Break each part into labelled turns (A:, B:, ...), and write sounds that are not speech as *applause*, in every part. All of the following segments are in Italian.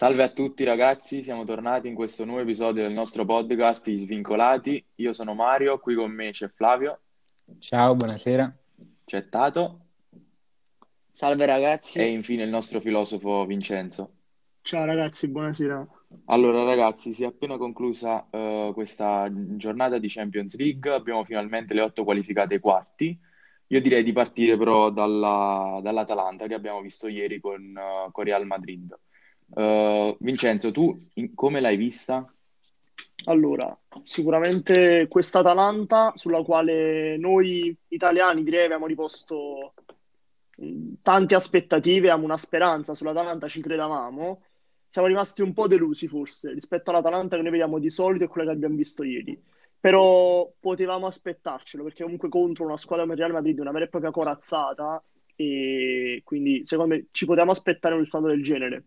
A: Salve a tutti ragazzi, siamo tornati in questo nuovo episodio del nostro podcast I Svincolati. Io sono Mario, qui con me c'è Flavio,
B: Ciao, buonasera.
A: c'è Tato
C: Salve ragazzi,
A: e infine il nostro filosofo Vincenzo.
D: Ciao ragazzi, buonasera.
A: Allora ragazzi, si è appena conclusa eh, questa giornata di Champions League, abbiamo finalmente le otto qualificate ai quarti. Io direi di partire però dalla- dall'Atalanta che abbiamo visto ieri con, eh, con Real Madrid. Eh, Vincenzo, tu in- come l'hai vista?
D: Allora, sicuramente questa Atalanta sulla quale noi italiani direi abbiamo riposto mh, tante aspettative, abbiamo una speranza sull'Atalanta, ci credevamo. Siamo rimasti un po' delusi forse rispetto all'Atalanta che noi vediamo di solito e quella che abbiamo visto ieri. Però potevamo aspettarcelo perché comunque contro una squadra come Real Madrid una vera e propria corazzata e quindi secondo me ci potevamo aspettare un risultato del genere.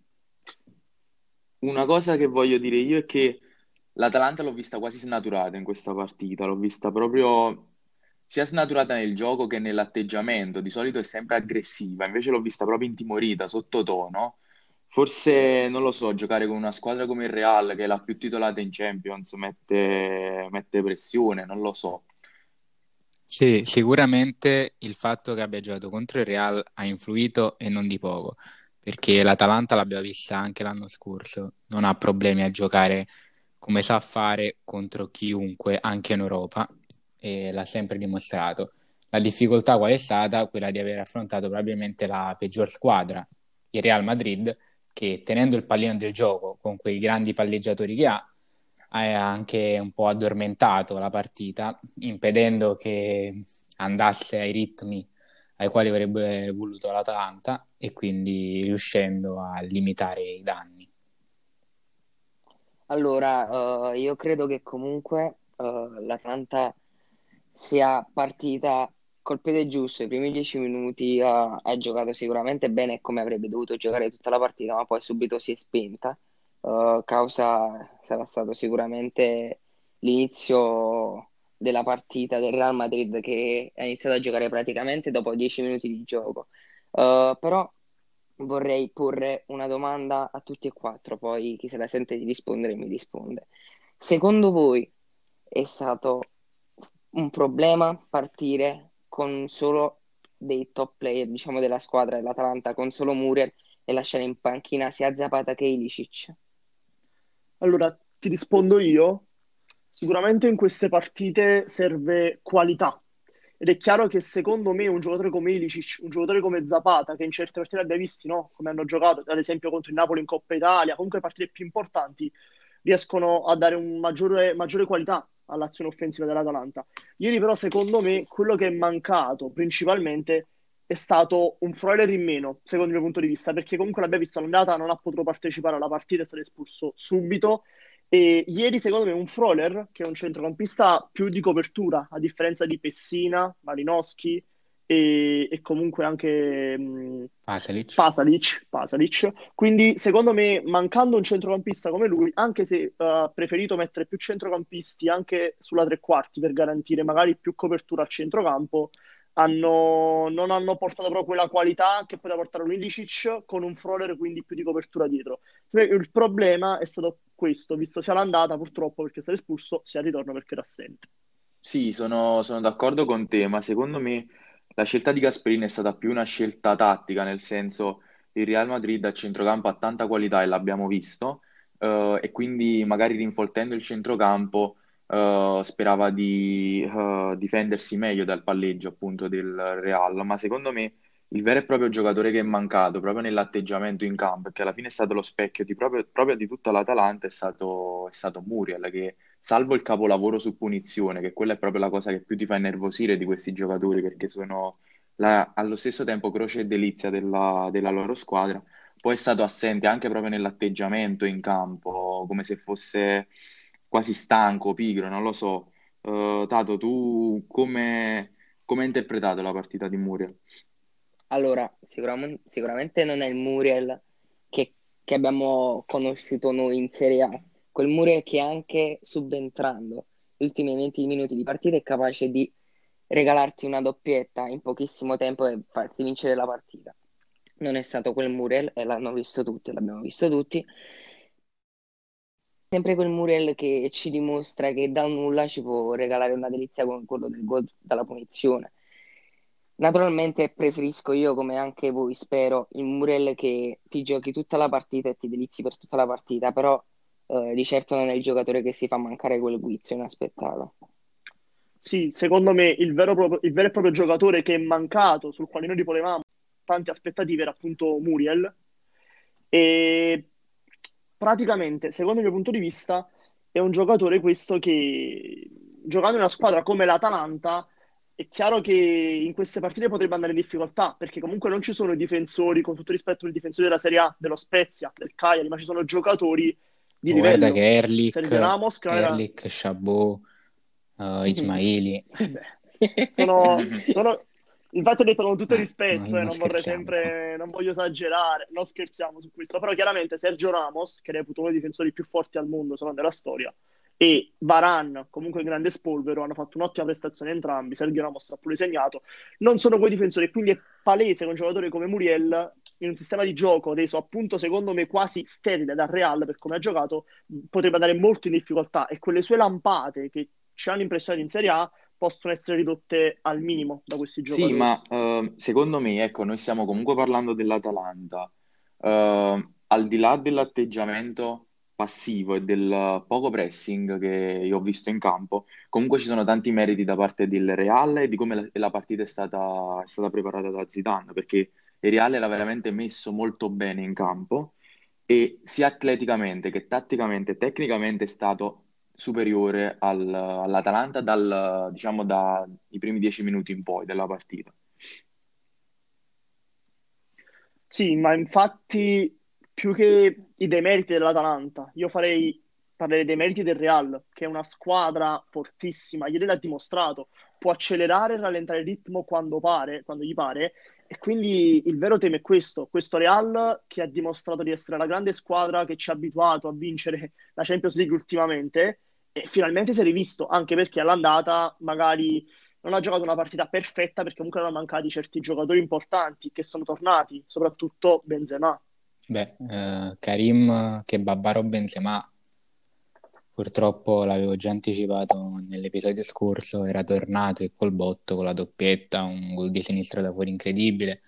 A: Una cosa che voglio dire io è che l'Atalanta l'ho vista quasi snaturata in questa partita, l'ho vista proprio sia snaturata nel gioco che nell'atteggiamento, di solito è sempre aggressiva, invece l'ho vista proprio intimorita, sottotono. Forse, non lo so, giocare con una squadra come il Real, che è la più titolata in Champions, mette, mette pressione, non lo so.
B: Sì, sicuramente il fatto che abbia giocato contro il Real ha influito e non di poco, perché l'Atalanta l'abbiamo vista anche l'anno scorso, non ha problemi a giocare come sa fare contro chiunque, anche in Europa, e l'ha sempre dimostrato. La difficoltà qual è stata? Quella di aver affrontato probabilmente la peggior squadra, il Real Madrid, che tenendo il pallino del gioco con quei grandi palleggiatori che ha, ha anche un po' addormentato la partita, impedendo che andasse ai ritmi ai quali avrebbe voluto l'Atalanta e quindi riuscendo a limitare i danni.
C: allora eh, io credo che comunque eh, l'Atalanta sia partita col piede giusto, i primi dieci minuti ha, ha giocato sicuramente bene come avrebbe dovuto giocare tutta la partita, ma poi subito si è spenta. Eh, causa sarà stato sicuramente l'inizio della partita del Real Madrid che ha iniziato a giocare praticamente dopo dieci minuti di gioco. Eh, però vorrei porre una domanda a tutti e quattro, poi chi se la sente di rispondere mi risponde. Secondo voi è stato un problema partire con solo dei top player, diciamo, della squadra dell'Atalanta, con solo Muriel e lasciare in panchina sia Zapata che Ilicic?
D: Allora, ti rispondo io. Sicuramente in queste partite serve qualità. Ed è chiaro che secondo me un giocatore come Ilicic, un giocatore come Zapata, che in certe partite abbiamo visti, no? Come hanno giocato, ad esempio contro il Napoli in Coppa Italia, comunque partite più importanti, riescono a dare un maggiore, maggiore qualità all'azione offensiva dell'Atalanta. Ieri però, secondo me, quello che è mancato principalmente è stato un Freuler in meno, secondo il mio punto di vista, perché comunque l'abbiamo visto all'andata, non ha potuto partecipare alla partita, è stato espulso subito. E ieri, secondo me, un Freuler, che è un centrocampista più di copertura, a differenza di Pessina, Malinowski e, e comunque anche mh,
B: Pasalic.
D: Pasalic, Pasalic. Quindi, secondo me, mancando un centrocampista come lui, anche se eh, ha preferito mettere più centrocampisti anche sulla tre quarti per garantire magari più copertura al centrocampo, hanno- non hanno portato proprio quella qualità che poteva portare un Ilicic con un Froller, quindi più di copertura dietro. Cioè, Il problema è stato questo, visto sia l'andata purtroppo perché è stato espulso, sia il ritorno perché era assente.
A: Sì, sono, sono d'accordo con te, ma secondo me la scelta di Gasperini è stata più una scelta tattica, nel senso il Real Madrid a centrocampo ha tanta qualità e l'abbiamo visto, eh, e quindi magari rinfoltendo il centrocampo eh, sperava di eh, difendersi meglio dal palleggio appunto del Real, ma secondo me il vero e proprio giocatore che è mancato proprio nell'atteggiamento in campo, che alla fine è stato lo specchio di proprio, proprio di tutta l'Atalanta, è stato, è stato Muriel, che salvo il capolavoro su punizione, che quella è proprio la cosa che più ti fa innervosire di questi giocatori, perché sono la- allo stesso tempo croce e delizia della, della loro squadra, poi è stato assente anche proprio nell'atteggiamento in campo, come se fosse quasi stanco, pigro, non lo so. Eh, Tato, tu come, come hai interpretato la partita di Muriel?
C: Allora, sicuramen- sicuramente non è il Muriel che, che abbiamo conosciuto noi in Serie A, quel Muriel che anche subentrando gli ultimi 20 minuti di partita è capace di regalarti una doppietta in pochissimo tempo e farti vincere la partita. non è stato quel Muriel e l'hanno visto tutti, l'abbiamo visto tutti. Sempre quel Muriel che ci dimostra che da nulla ci può regalare una delizia come quello del gol dalla punizione. Naturalmente preferisco io, come anche voi, spero, il Muriel che ti giochi tutta la partita e ti delizi per tutta la partita, però eh, di certo non è il giocatore che si fa mancare quel guizzo inaspettato.
D: Sì, secondo me il vero, proprio, il vero e proprio giocatore che è mancato, sul quale noi riponevamo tante aspettative, era appunto Muriel. E praticamente, secondo il mio punto di vista, è un giocatore questo che, giocando in una squadra come l'Atalanta, è chiaro che in queste partite potrebbe andare in difficoltà, perché comunque non ci sono i difensori, con tutto rispetto ai difensori della Serie A, dello Spezia, del Cagliari, ma ci sono giocatori di
B: Oh,
D: livello.
B: Guarda che Erlich,
D: Sergio Ramos, non era-
B: Erlich, Chabot, uh, Ismaili. *laughs*
D: Beh, sono, sono- infatti ho detto con tutto
B: Eh,
D: rispetto,
B: non-
D: eh,
B: non
D: vorrei sempre, non voglio esagerare, non scherziamo su questo, però chiaramente Sergio Ramos, che reputo uno dei difensori più forti al mondo, se non della storia, e Varan, comunque in grande spolvero, hanno fatto un'ottima prestazione entrambi, Sergio Ramos ha pure segnato, non sono quei difensori, quindi è palese che un giocatore come Muriel, in un sistema di gioco reso appunto secondo me quasi sterile dal Real per come ha giocato, potrebbe andare molto in difficoltà. E quelle sue lampate che ci hanno impressionato in Serie A possono essere ridotte al minimo da questi giocatori.
A: Sì, ma eh, secondo me, ecco, noi stiamo comunque parlando dell'Atalanta. Eh, al di là dell'atteggiamento passivo e del poco pressing che io ho visto in campo, comunque ci sono tanti meriti da parte del Real e di come la, la partita è stata, è stata preparata da Zidane, perché il Real l'ha veramente messo molto bene in campo e sia atleticamente che tatticamente e tecnicamente è stato superiore al- all'Atalanta dal, diciamo, dai primi dieci minuti in poi della partita.
D: Sì, ma infatti più che i demeriti dell'Atalanta, io farei parlare dei meriti del Real, che è una squadra fortissima, ieri l'ha dimostrato, può accelerare e rallentare il ritmo quando pare, quando gli pare, e quindi il vero tema è questo, questo Real che ha dimostrato di essere la grande squadra che ci ha abituato a vincere la Champions League ultimamente, e finalmente si è rivisto, anche perché all'andata magari non ha giocato una partita perfetta perché comunque erano mancati certi giocatori importanti che sono tornati, soprattutto Benzema.
B: Beh, eh, Karim che Babbaro Benzema, purtroppo l'avevo già anticipato nell'episodio scorso, era tornato e col botto, con la doppietta, un gol di sinistra da fuori incredibile.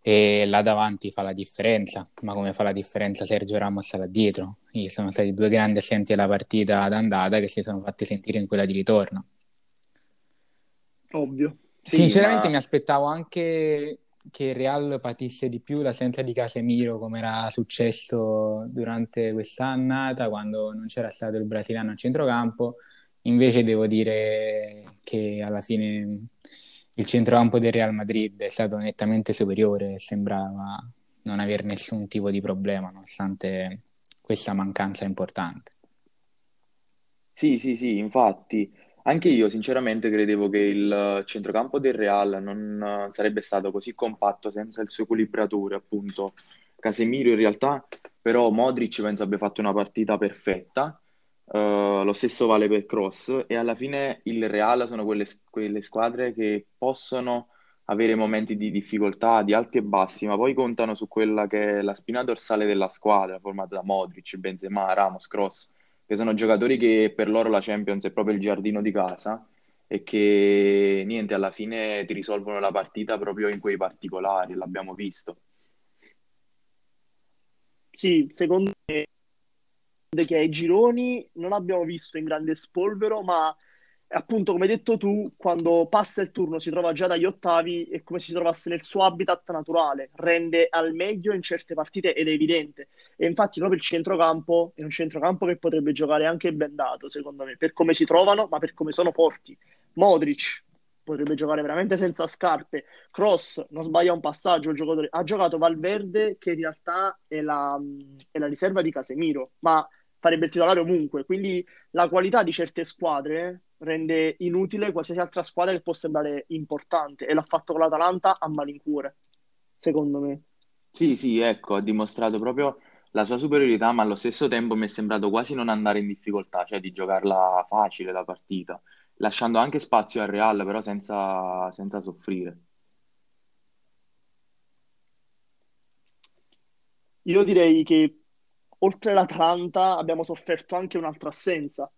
B: E là davanti fa la differenza, ma come fa la differenza Sergio Ramos là dietro? Gli sono stati due grandi assenti alla partita d'andata che si sono fatti sentire in quella di ritorno.
D: Ovvio.
A: Sì,
B: Sinceramente
A: ma-
B: mi aspettavo anche che il Real patisse di più l'assenza di Casemiro, come era successo durante quest'annata, quando non c'era stato il brasiliano a centrocampo. Invece devo dire che alla fine il centrocampo del Real Madrid è stato nettamente superiore sembrava non avere nessun tipo di problema, nonostante questa mancanza importante.
A: Sì, sì, sì, infatti, anche io sinceramente credevo che il centrocampo del Real non eh, sarebbe stato così compatto senza il suo equilibratore, appunto. Casemiro in realtà, però Modric penso abbia fatto una partita perfetta, Eh, lo stesso vale per Cross e alla fine il Real sono quelle, quelle squadre che possono avere momenti di difficoltà, di alti e bassi, ma poi contano su quella che è la spina dorsale della squadra, formata da Modric, Benzema, Ramos, Cross che sono giocatori che per loro la Champions è proprio il giardino di casa e che niente, alla fine ti risolvono la partita proprio in quei particolari, l'abbiamo visto.
D: Sì, secondo me che ai gironi non abbiamo visto in grande spolvero, ma appunto, come hai detto tu, quando passa il turno si trova già dagli ottavi, è come se si trovasse nel suo habitat naturale, rende al meglio in certe partite ed è evidente. E infatti proprio il centrocampo è un centrocampo che potrebbe giocare anche bendato, secondo me, per come si trovano, ma per come sono forti. Modric potrebbe giocare veramente senza scarpe. Cross non sbaglia un passaggio, ha giocato Valverde che in realtà è la, è la riserva di Casemiro, ma farebbe il titolare ovunque, quindi la qualità di certe squadre rende inutile qualsiasi altra squadra che può sembrare importante e l'ha fatto con l'Atalanta a malincuore, secondo me.
A: Sì, sì, ecco, ha dimostrato proprio la sua superiorità, ma allo stesso tempo mi è sembrato quasi non andare in difficoltà, cioè di giocarla facile la partita, lasciando anche spazio al Real, però senza, senza soffrire.
D: io direi che oltre l'Atalanta abbiamo sofferto anche un'altra assenza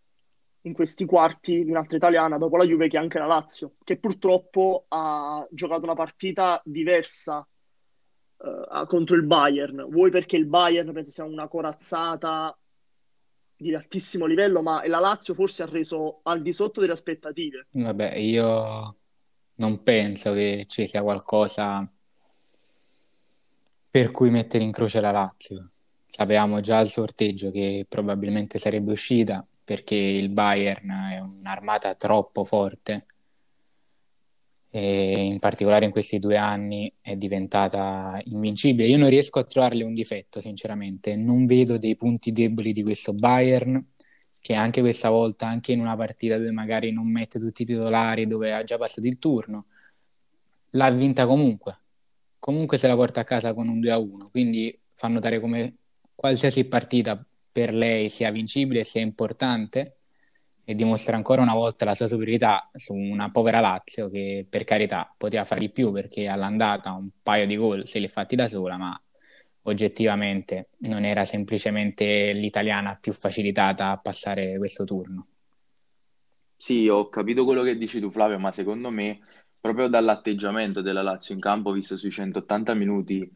D: in questi quarti di un'altra italiana dopo la Juve che è anche la Lazio, che purtroppo ha giocato una partita diversa uh, contro il Bayern. Vuoi perché il Bayern penso sia una corazzata di altissimo livello, ma la Lazio forse ha reso al di sotto delle aspettative.
B: Vabbè, io non penso che ci sia qualcosa per cui mettere in croce la Lazio. Sapevamo già al sorteggio che probabilmente sarebbe uscita perché il Bayern è un'armata troppo forte e in particolare in questi due anni è diventata invincibile. Io non riesco a trovarle un difetto, sinceramente. Non vedo dei punti deboli di questo Bayern che anche questa volta, anche in una partita dove magari non mette tutti i titolari, dove ha già passato il turno, l'ha vinta comunque. Comunque se la porta a casa con un 2-1, quindi fa notare come qualsiasi partita per lei sia vincibile, sia importante e dimostra ancora una volta la sua superiorità su una povera Lazio che per carità poteva fare di più perché all'andata un paio di gol se li ha fatti da sola, ma oggettivamente non era semplicemente l'italiana più facilitata a passare questo turno.
A: Sì, ho capito quello che dici tu Flavio, ma secondo me proprio dall'atteggiamento della Lazio in campo, visto sui 180 minuti,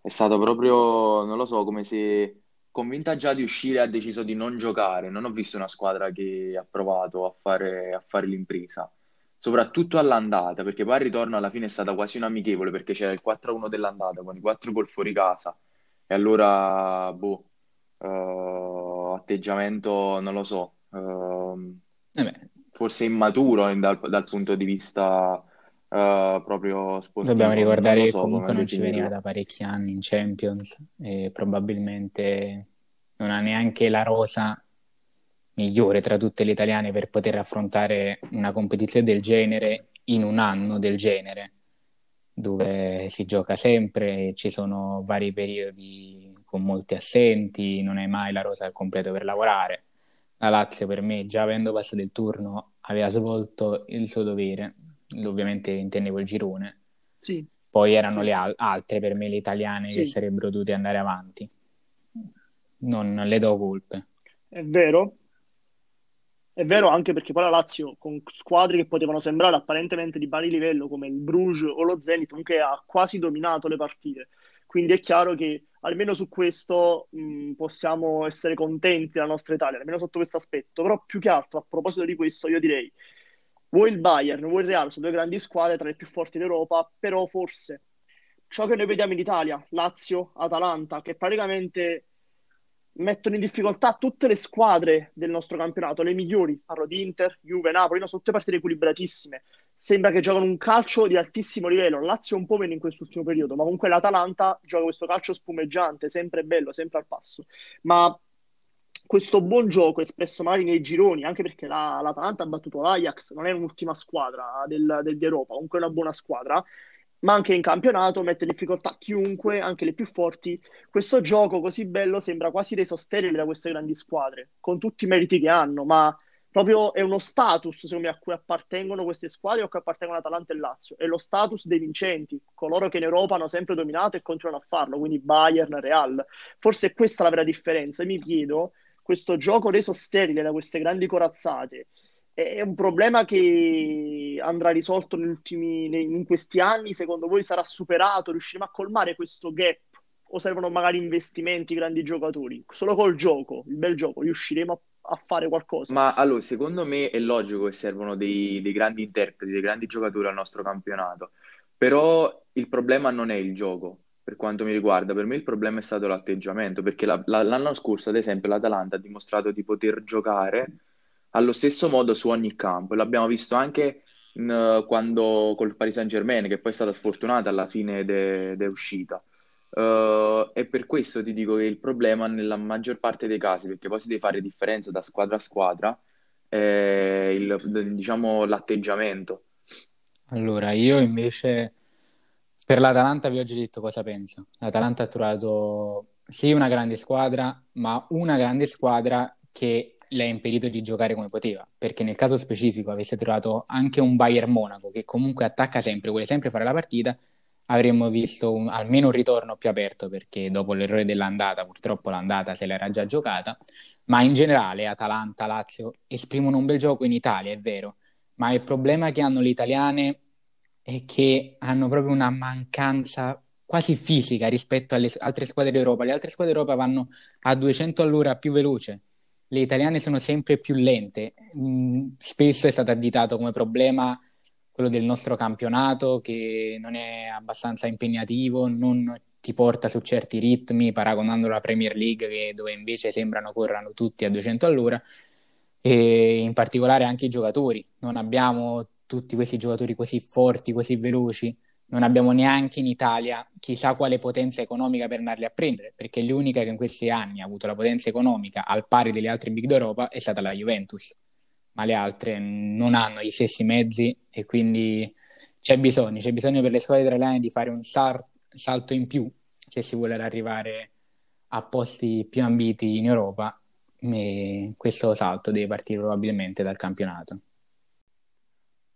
A: è stato proprio, non lo so, come se convinta già di uscire, ha deciso di non giocare. Non ho visto una squadra che ha provato a fare, a fare l'impresa, soprattutto all'andata, perché poi al ritorno alla fine è stata quasi un amichevole perché c'era il 4-1 dell'andata con i 4 gol fuori casa. E allora, boh, uh, atteggiamento, non lo so, uh, forse immaturo dal, dal punto di vista Uh, proprio sportivo.
B: Dobbiamo ricordare che so, comunque non ci veniva da parecchi anni in Champions e probabilmente non ha neanche la rosa migliore tra tutte le italiane per poter affrontare una competizione del genere in un anno del genere dove si gioca sempre, ci sono vari periodi con molti assenti, non è mai la rosa al completo per lavorare. La Lazio per me, già avendo passato il turno, aveva svolto il suo dovere ovviamente intendevo il girone.
D: Sì.
B: Poi erano sì. le al- altre per me, le italiane, sì. che sarebbero dovute andare avanti. Non, le do colpe.
D: È vero, è vero anche perché poi la Lazio, con squadre che potevano sembrare apparentemente di pari livello come il Bruges o lo Zenit, comunque ha quasi dominato le partite. Quindi è chiaro che almeno su questo mh, possiamo essere contenti della nostra Italia, almeno sotto questo aspetto. Però più che altro, a proposito di questo, io direi vuoi il Bayern, vuoi il Real, sono due grandi squadre tra le più forti d'Europa, però forse ciò che noi vediamo in Italia, Lazio, Atalanta, che praticamente mettono in difficoltà tutte le squadre del nostro campionato, le migliori, parlo di Inter, Juve, Napoli, sono tutte partite equilibratissime, sembra che giocano un calcio di altissimo livello, Lazio un po' meno in quest'ultimo periodo, ma comunque l'Atalanta gioca questo calcio spumeggiante, sempre bello, sempre al passo, ma questo buon gioco espresso magari nei gironi, anche perché la, l'Atalanta ha battuto l'Ajax, non è un'ultima squadra del, del, di comunque è una buona squadra, ma anche in campionato mette in difficoltà chiunque, anche le più forti. Questo gioco così bello sembra quasi reso sterile da queste grandi squadre, con tutti i meriti che hanno, ma proprio è uno status, secondo me, a cui appartengono queste squadre o a cui appartengono Atalanta e Lazio. È lo status dei vincenti, coloro che in Europa hanno sempre dominato e continuano a farlo, quindi Bayern, Real. Forse è questa la vera differenza. E mi chiedo questo gioco reso sterile da queste grandi corazzate è un problema che andrà risolto in questi anni? Secondo voi sarà superato? Riusciremo a colmare questo gap? O servono magari investimenti, grandi giocatori? Solo col gioco, il bel gioco, riusciremo a, a fare qualcosa?
A: Ma allora, secondo me è logico che servono dei, dei grandi interpreti, dei grandi giocatori al nostro campionato. Però il problema non è il gioco, per quanto mi riguarda. Per me il problema è stato l'atteggiamento, perché la, la, l'anno scorso, ad esempio, l'Atalanta ha dimostrato di poter giocare allo stesso modo su ogni campo. L'abbiamo visto anche in, quando col Paris Saint-Germain, che poi è stata sfortunata alla fine ed è uscita. Uh, e per questo ti dico che il problema nella maggior parte dei casi, perché poi si deve fare differenza da squadra a squadra, è il, diciamo, l'atteggiamento.
B: Allora, io invece per l'Atalanta vi ho già detto cosa penso. L'Atalanta ha trovato sì una grande squadra, ma una grande squadra che le ha impedito di giocare come poteva, perché nel caso specifico avesse trovato anche un Bayern Monaco che comunque attacca sempre, vuole sempre fare la partita, avremmo visto un, almeno un ritorno più aperto perché dopo l'errore dell'andata, purtroppo l'andata se l'era già giocata, ma in generale Atalanta, Lazio esprimono un bel gioco in Italia, è vero, ma il problema che hanno le italiane è che hanno proprio una mancanza quasi fisica rispetto alle altre squadre d'Europa. Le altre squadre d'Europa vanno a 200 all'ora più veloce, le italiane sono sempre più lente. Mm, spesso è stato additato come problema quello del nostro campionato che non è abbastanza impegnativo, non ti porta su certi ritmi, paragonando la Premier League che, dove invece sembrano corrano tutti a 200 all'ora e in particolare anche i giocatori. Non abbiamo tutti questi giocatori così forti, così veloci non abbiamo neanche in Italia chissà quale potenza economica per andarli a prendere, perché l'unica che in questi anni ha avuto la potenza economica al pari delle altre big d'Europa è stata la Juventus, ma le altre non hanno gli stessi mezzi e quindi c'è bisogno, c'è bisogno per le squadre italiane di fare un sal- salto in più se si vuole arrivare a posti più ambiti in Europa e questo salto deve partire probabilmente dal campionato.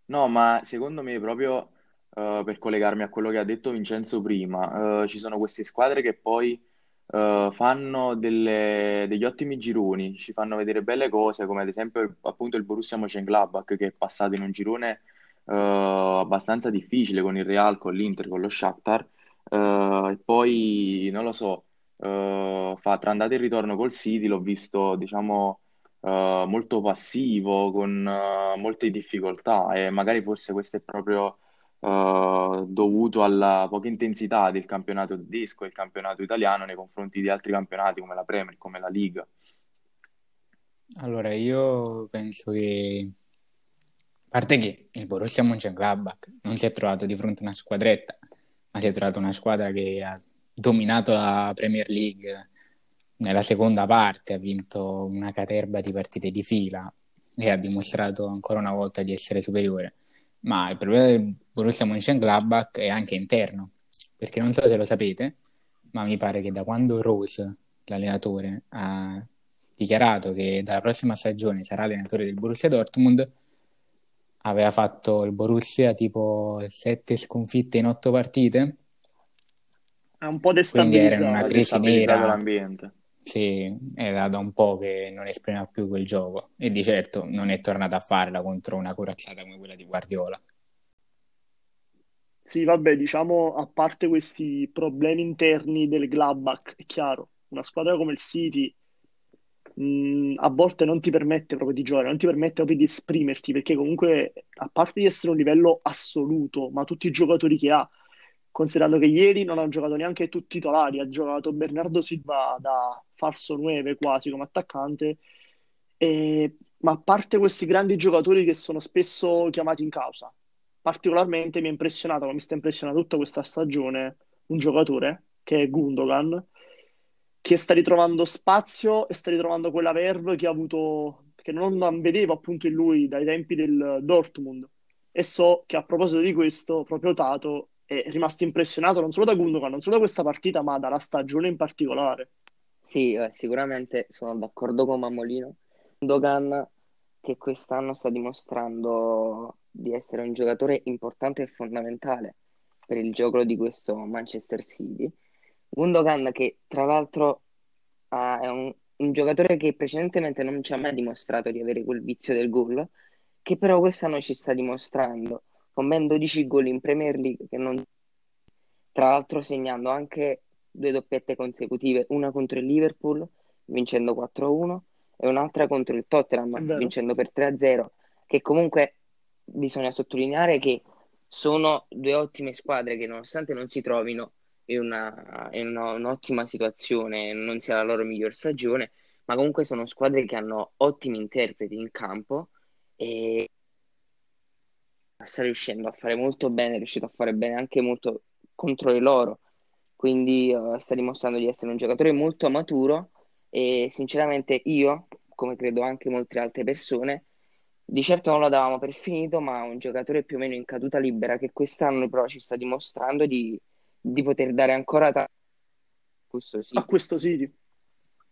A: No, ma secondo me proprio uh, per collegarmi a quello che ha detto Vincenzo prima, uh, ci sono queste squadre che poi uh, fanno delle, degli ottimi gironi, ci fanno vedere belle cose, come ad esempio appunto il Borussia Mönchengladbach che è passato in un girone abbastanza difficile con il Real, con l'Inter, con lo Shakhtar, e poi non lo so, fa tra andata e ritorno col City, l'ho visto diciamo molto passivo, con molte difficoltà. E magari forse questo è proprio uh, dovuto alla poca intensità del campionato tedesco e il campionato italiano nei confronti di altri campionati come la Premier, come la Liga.
B: Allora, io penso che a parte che il Borussia Mönchengladbach non si è trovato di fronte a una squadretta, ma si è trovato una squadra che ha dominato la Premier League nella seconda parte, ha vinto una caterba di partite di fila e ha dimostrato ancora una volta di essere superiore ma il problema del Borussia Mönchengladbach è anche interno, perché non so se lo sapete, ma mi pare che da quando Rose, l'allenatore, ha dichiarato che dalla prossima stagione sarà allenatore del Borussia Dortmund, aveva fatto il Borussia tipo sette sconfitte in otto partite.
D: È un po' destabilizzato.
B: Quindi era una crisi nera. l'ambiente. Sì, era da un po' che non esprima più quel gioco e di certo non è tornata a farla contro una corazzata come quella di Guardiola.
D: Sì, vabbè, diciamo, a parte questi problemi interni del Gladbach, è chiaro, una squadra come il City mh, a volte non ti permette proprio di giocare, non ti permette proprio di esprimerti, perché comunque, a parte di essere un livello assoluto, ma tutti i giocatori che ha, considerando che ieri non hanno giocato neanche tutti i titolari, ha giocato Bernardo Silva da falso 9 quasi come attaccante, e, ma a parte questi grandi giocatori che sono spesso chiamati in causa, particolarmente mi ha impressionato, mi sta impressionando tutta questa stagione, un giocatore che è Gundogan, che sta ritrovando spazio e sta ritrovando quella verve che ha avuto, che non vedevo appunto in lui dai tempi del Dortmund. E so che a proposito di questo, proprio Tato è rimasto impressionato non solo da Gundogan, non solo da questa partita, ma dalla stagione in particolare.
C: Sì, eh, sicuramente sono d'accordo con Mammolino. Gundogan che quest'anno sta dimostrando di essere un giocatore importante e fondamentale per il gioco di questo Manchester City. Gundogan che tra l'altro uh, è un, un giocatore che precedentemente non ci ha mai dimostrato di avere quel vizio del gol, che però quest'anno ci sta dimostrando con ben 12 gol in Premier League, che non... tra l'altro segnando anche due doppiette consecutive, una contro il Liverpool vincendo 4-1 e un'altra contro il Tottenham vincendo per 3-0, che comunque bisogna sottolineare che sono due ottime squadre che nonostante non si trovino in, una, in una, un'ottima situazione, non sia la loro miglior stagione, ma comunque sono squadre che hanno ottimi interpreti in campo e sta riuscendo a fare molto bene, è riuscito a fare bene anche molto contro le loro, quindi uh, sta dimostrando di essere un giocatore molto maturo e sinceramente io, come credo anche molte altre persone, di certo non lo davamo per finito, ma un giocatore più o meno in caduta libera che quest'anno però ci sta dimostrando di, di poter dare ancora tanto
D: questo sì. a questo sì.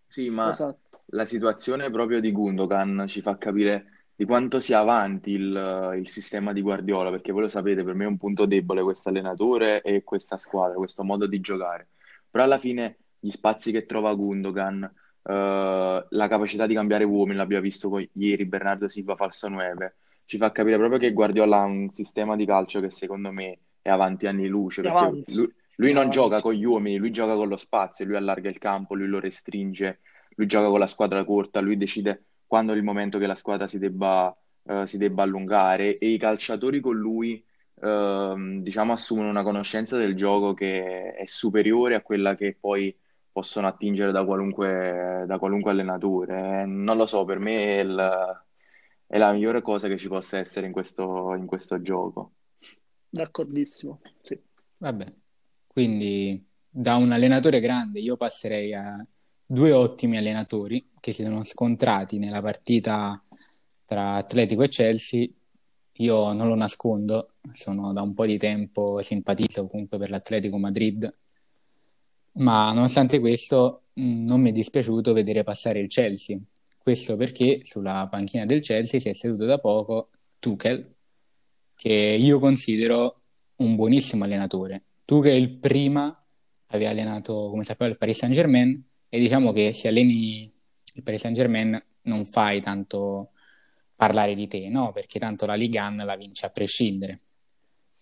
A: Sì, ma esatto. la situazione proprio di Gundogan ci fa capire di quanto sia avanti il, il sistema di Guardiola, perché voi lo sapete, per me è un punto debole questo allenatore e questa squadra, questo modo di giocare. Però alla fine gli spazi che trova Gundogan, eh, la capacità di cambiare uomini, l'abbiamo visto poi ieri, Bernardo Silva, falso 9, ci fa capire proprio che Guardiola ha un sistema di calcio che secondo me è avanti anni luce, perché
D: Avanti.
A: lui, lui non gioca con gli uomini, lui gioca con lo spazio, lui allarga il campo, lui lo restringe, lui gioca con la squadra corta, lui decide quando è il momento che la squadra si debba, eh, si debba allungare e i calciatori con lui, ehm, diciamo, assumono una conoscenza del gioco che è superiore a quella che poi possono attingere da qualunque, da qualunque allenatore. Non lo so, per me è, il- è la migliore cosa che ci possa essere in questo, in questo gioco.
D: D'accordissimo, sì.
B: Vabbè, quindi da un allenatore grande io passerei a due ottimi allenatori che si sono scontrati nella partita tra Atletico e Chelsea. Io non lo nascondo, sono da un po' di tempo simpatizzo comunque per l'Atletico Madrid, ma nonostante questo non mi è dispiaciuto vedere passare il Chelsea. Questo perché sulla panchina del Chelsea si è seduto da poco Tuchel, che io considero un buonissimo allenatore. Tuchel prima aveva allenato, come sappiamo, il Paris Saint-Germain e diciamo che se alleni il Paris Saint-Germain non fai tanto parlare di te, no? Perché tanto la Ligue 1 la vince a prescindere.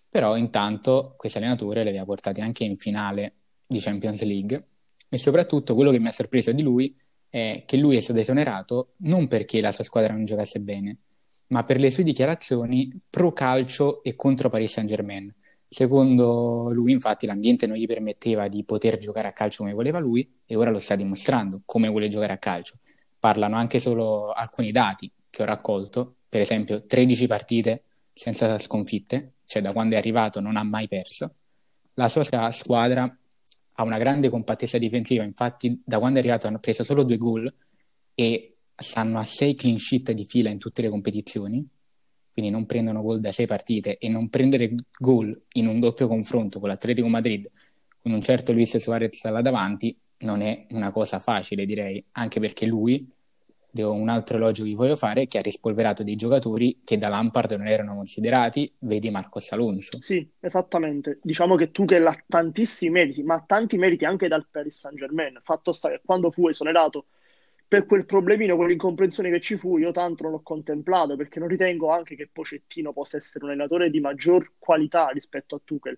B: Però intanto questo allenatore li aveva portati anche in finale di Champions League e soprattutto quello che mi ha sorpreso di lui è che lui è stato esonerato non perché la sua squadra non giocasse bene, ma per le sue dichiarazioni pro calcio e contro Paris Saint-Germain. Secondo lui, infatti, l'ambiente non gli permetteva di poter giocare a calcio come voleva lui e ora lo sta dimostrando come vuole giocare a calcio. Parlano anche solo alcuni dati che ho raccolto, per esempio 13 partite senza sconfitte, cioè da quando è arrivato non ha mai perso. La sua squadra ha una grande compattezza difensiva, infatti da quando è arrivato hanno preso solo due gol e stanno a sei clean sheet di fila in tutte le competizioni, quindi non prendono gol da sei partite e non prendere gol in un doppio confronto con l'Atletico Madrid con un certo Luis Suarez là davanti non è una cosa facile direi, anche perché lui devo, un altro elogio che voglio fare, che ha rispolverato dei giocatori che da Lampard non erano considerati, vedi Marcos Alonso.
D: Sì, esattamente. Diciamo che Tuchel ha tantissimi meriti, ma tanti meriti anche dal Paris Saint-Germain. Fatto sta che quando fu esonerato per quel problemino, quell'incomprensione che ci fu, io tanto non l'ho contemplato perché non ritengo anche che Pocettino possa essere un allenatore di maggior qualità rispetto a Tuchel.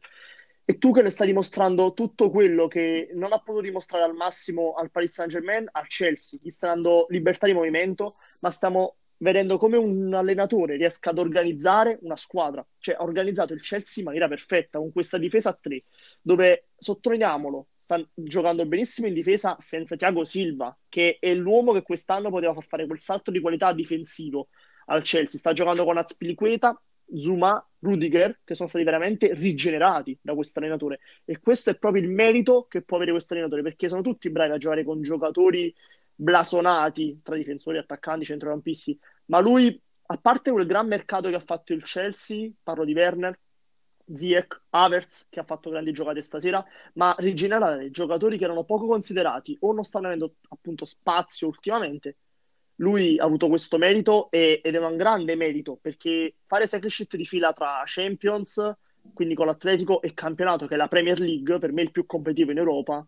D: E Tuchel sta dimostrando tutto quello che non ha potuto dimostrare al massimo al Paris Saint-Germain, al Chelsea. Gli sta dando libertà di movimento, ma stiamo vedendo come un allenatore riesca ad organizzare una squadra. Cioè, ha organizzato il Chelsea in maniera perfetta, con questa difesa a tre, dove, sottolineiamolo, sta giocando benissimo in difesa senza Thiago Silva, che è l'uomo che quest'anno poteva far fare quel salto di qualità difensivo al Chelsea. Sta giocando con Azpilicueta, Zuma, Rudiger, che sono stati veramente rigenerati da questo allenatore. E questo è proprio il merito che può avere questo allenatore, perché sono tutti bravi a giocare con giocatori blasonati tra difensori, attaccanti, centrocampisti. Ma lui, a parte quel gran mercato che ha fatto il Chelsea, parlo di Werner, Ziyech, Havertz, che ha fatto grandi giocate stasera, ma rigenerare giocatori che erano poco considerati o non stanno avendo appunto spazio ultimamente lui ha avuto questo merito e, ed è un grande merito perché fare sheet di fila tra Champions, quindi con l'Atletico, e campionato che è la Premier League, per me il più competitivo in Europa,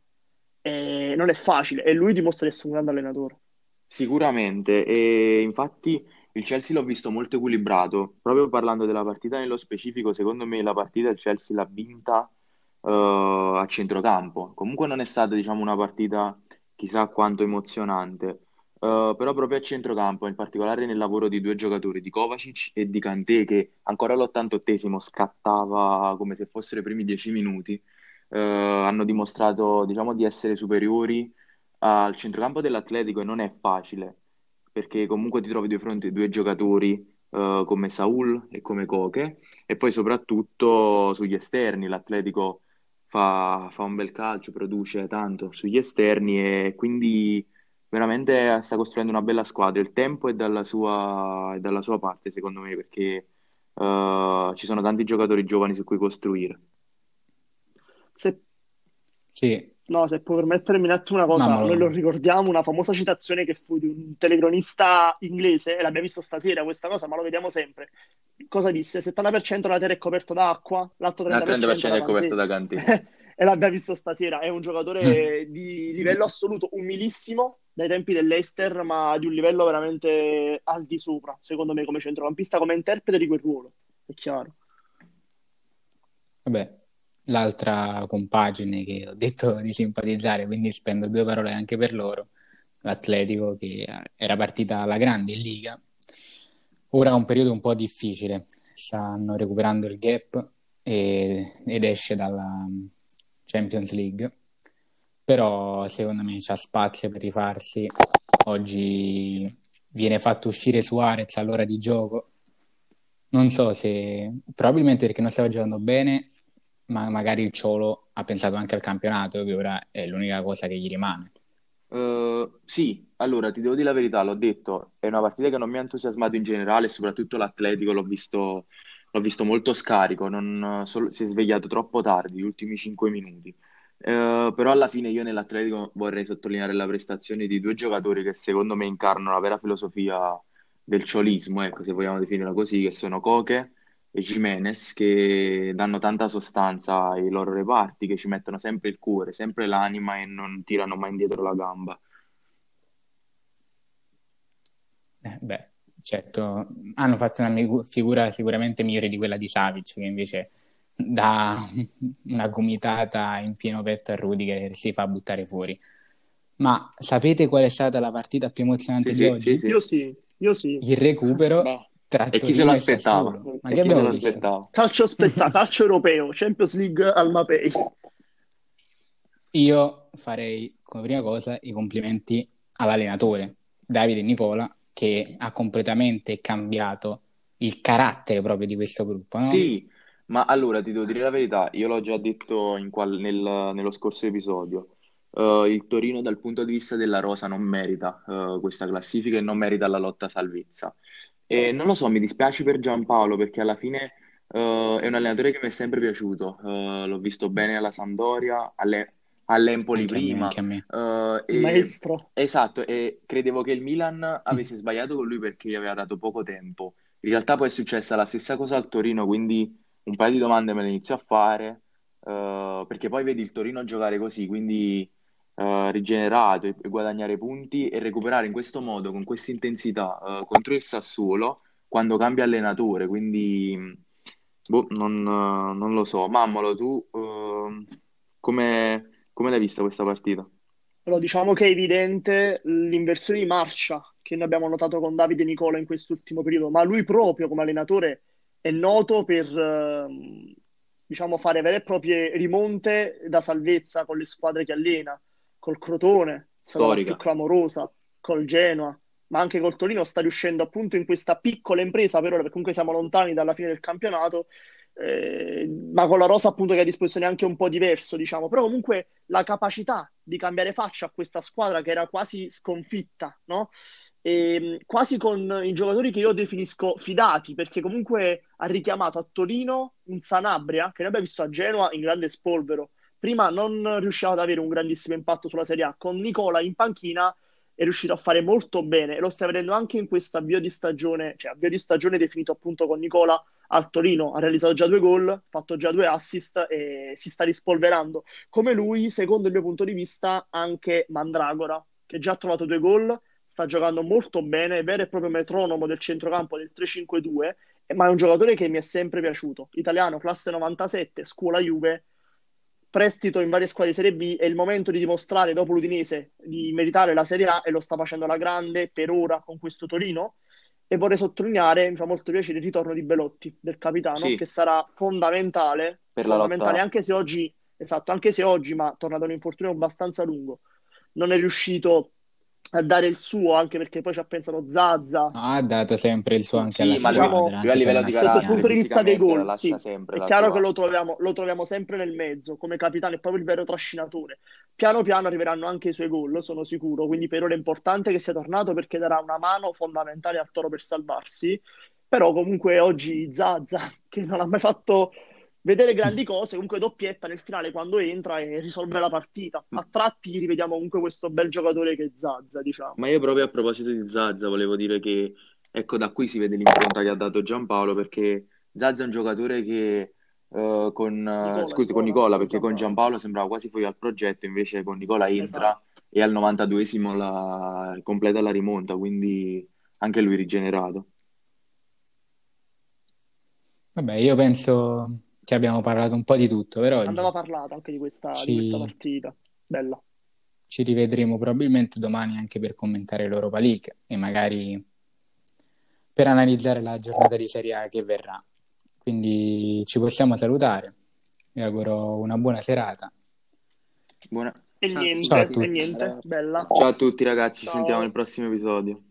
D: eh, non è facile e lui dimostra di essere un grande allenatore.
A: Sicuramente, e infatti il Chelsea l'ho visto molto equilibrato, proprio parlando della partita nello specifico, secondo me la partita il Chelsea l'ha vinta uh, a centrocampo, comunque non è stata diciamo una partita chissà quanto emozionante. Uh, però proprio a centrocampo, in particolare nel lavoro di due giocatori, di Kovacic e di Kanté, che ancora all'88esimo scattava come se fossero i primi dieci minuti, uh, hanno dimostrato diciamo, di essere superiori al centrocampo dell'Atletico e non è facile, perché comunque ti trovi di fronte a due giocatori uh, come Saul e come Coche, e poi soprattutto sugli esterni, l'Atletico fa, fa un bel calcio, produce tanto sugli esterni e quindi veramente sta costruendo una bella squadra. Il tempo è dalla sua, è dalla sua parte, secondo me, perché uh, ci sono tanti giocatori giovani su cui costruire.
D: Se...
B: Sì,
D: No, se puoi permettermi un attimo una cosa,
B: Mamma
D: noi lo ricordiamo, una famosa citazione che fu di un telecronista inglese, e l'abbiamo visto stasera questa cosa, ma lo vediamo sempre. Cosa disse? Il 70% della terra è coperto da acqua, l'altro
A: Il
D: 30%
A: 30%
D: da
A: è coperto da cantine. *laughs*
D: E l'abbiamo visto stasera, è un giocatore *laughs* di livello assoluto, umilissimo dai tempi dell'Eister, ma di un livello veramente al di sopra, secondo me, come centrocampista, come interprete di quel ruolo, è chiaro.
B: Vabbè, l'altra compagine che ho detto di simpatizzare, quindi spendo due parole anche per loro, l'Atletico che era partita alla grande in Liga, ora ha un periodo un po' difficile, stanno recuperando il gap e- ed esce dalla Champions League, però secondo me c'ha spazio per rifarsi. Oggi viene fatto uscire Suarez all'ora di gioco. Non so se probabilmente perché non stava giocando bene, ma magari il Ciolo ha pensato anche al campionato, che ora è l'unica cosa che gli rimane.
A: Eh, sì, allora ti devo dire la verità, l'ho detto, è una partita che non mi ha entusiasmato in generale, soprattutto l'Atletico l'ho visto, l'ho visto molto scarico, non- solo- si è svegliato troppo tardi, gli ultimi 5 minuti. Eh, però alla fine io nell'Atletico vorrei sottolineare la prestazione di due giocatori che secondo me incarnano la vera filosofia del ciolismo, ecco, se vogliamo definirla così, che sono Koke e Jimenez, che danno tanta sostanza ai loro reparti, che ci mettono sempre il cuore, sempre l'anima e non tirano mai indietro la gamba.
B: Eh, beh, certo, hanno fatto una figura sicuramente migliore di quella di Savic, che invece dà *laughs* una gomitata in pieno petto a Rudiger e si fa buttare fuori. Ma sapete qual è stata la partita più emozionante
A: Sì,
B: di
A: sì,
B: oggi?
A: sì, sì.
D: Io sì, io sì.
B: Il recupero
C: Beh,
A: E chi se lo aspettava?
B: Ma che
A: chi se
B: abbiamo
A: aspettava?
D: Calcio spetta- *laughs* calcio europeo, Champions League al Mapei.
B: Io farei come prima cosa i complimenti all'allenatore Davide Nicola che ha completamente cambiato il carattere proprio di questo gruppo, no?
A: Sì, ma allora ti devo dire la verità, io l'ho già detto in qual- nel- nello scorso episodio. Eh, il Torino dal punto di vista della rosa non merita eh, questa classifica e non merita la lotta a salvezza. E non lo so, mi dispiace per Giampaolo perché alla fine eh, è un allenatore che mi è sempre piaciuto. Eh, l'ho visto bene alla Sampdoria, alle- all'Empoli
B: Anche a me,
A: prima.
B: anche a me.
A: eh,
D: Il
A: e-
D: maestro.
A: esatto, e credevo che il Milan avesse sbagliato con lui perché gli aveva dato poco tempo. In realtà poi è successa la stessa cosa al Torino, quindi un paio di domande me le inizio a fare, eh, perché poi vedi il Torino giocare così, quindi eh, rigenerato e, guadagnare punti e recuperare in questo modo, con questa intensità, eh, contro il Sassuolo, quando cambia allenatore, quindi boh, non, eh, non lo so. Mammolo, tu ehm, come, come l'hai vista questa partita?
D: Allora, diciamo che è evidente l'inversione di marcia che noi abbiamo notato con Davide Nicola in quest'ultimo periodo, ma lui proprio come allenatore è noto per, ehm, diciamo, fare vere e proprie rimonte da salvezza con le squadre che allena, col Crotone, la più
A: Storica.
D: clamorosa, col Genoa, ma anche col Torino sta riuscendo appunto in questa piccola impresa per ora, perché comunque siamo lontani dalla fine del campionato, eh, ma con la rosa appunto che ha a disposizione anche un po' diverso, diciamo, però comunque la capacità di cambiare faccia a questa squadra che era quasi sconfitta, no? E, quasi con i giocatori che io definisco fidati, perché comunque ha richiamato a Torino un Sanabria che noi abbiamo visto a Genoa in grande spolvero. Prima non riusciva ad avere un grandissimo impatto sulla Serie A, con Nicola in panchina è riuscito a fare molto bene e lo sta vedendo anche in questo avvio di stagione, cioè avvio di stagione definito appunto con Nicola al Torino, ha realizzato già due gol, fatto già due assist e si sta rispolverando. Come lui, secondo il mio punto di vista, anche Mandragora, che già ha trovato due gol, sta giocando molto bene, è vero e proprio metronomo del centrocampo del 3-5-2, ma è un giocatore che mi è sempre piaciuto. Italiano, classe 97, scuola Juve, prestito in varie squadre di Serie B, è il momento di dimostrare dopo l'Udinese di meritare la Serie A e lo sta facendo alla grande per ora con questo Torino. E vorrei sottolineare, mi fa molto piacere il ritorno di Belotti, del capitano,
A: Sì.
D: che sarà fondamentale,
A: Per la
D: fondamentale
A: lotta.
D: anche se oggi, esatto, anche se oggi, ma torna da un infortunio abbastanza lungo, non è riuscito a dare il suo, anche perché poi ci ha pensato Zazza,
B: Ha dato sempre il suo anche
A: Sì,
B: alla
D: Diciamo,
B: squadra,
A: lui a livello di
D: sotto il punto di vista dei gol, sì,
A: sempre
D: è chiaro che lo troviamo, lo troviamo sempre nel mezzo, come capitano, è proprio il vero trascinatore. Piano piano arriveranno anche i suoi gol, sono sicuro, quindi per ora è importante che sia tornato perché darà una mano fondamentale al Toro per salvarsi, però comunque oggi Zazza, *laughs* che non ha mai fatto vedere grandi cose, comunque doppietta nel finale quando entra e risolve la partita. A tratti rivediamo comunque questo bel giocatore che è Zazza, diciamo.
A: Ma io proprio a proposito di Zazza volevo dire che, ecco, da qui si vede l'impronta che ha dato Giampaolo, perché Zazza è un giocatore che uh, con, Nicola, scusi, con Nicola, perché Giampaolo. con Giampaolo sembrava quasi fuori dal progetto, invece con Nicola entra esatto. e al 92esimo la, completa la rimonta, quindi anche lui rigenerato.
B: Vabbè, io penso che abbiamo parlato un po' di tutto per oggi.
D: Andava parlato anche di questa, ci... di questa partita. Bella.
B: Ci rivedremo probabilmente domani anche per commentare l'Europa League e magari per analizzare la giornata di Serie A che verrà. Quindi ci possiamo salutare. Vi auguro una buona serata.
A: Buona...
D: E niente, Ciao a tutti. E niente. Bella.
A: Ciao a tutti ragazzi, ci sentiamo nel prossimo episodio.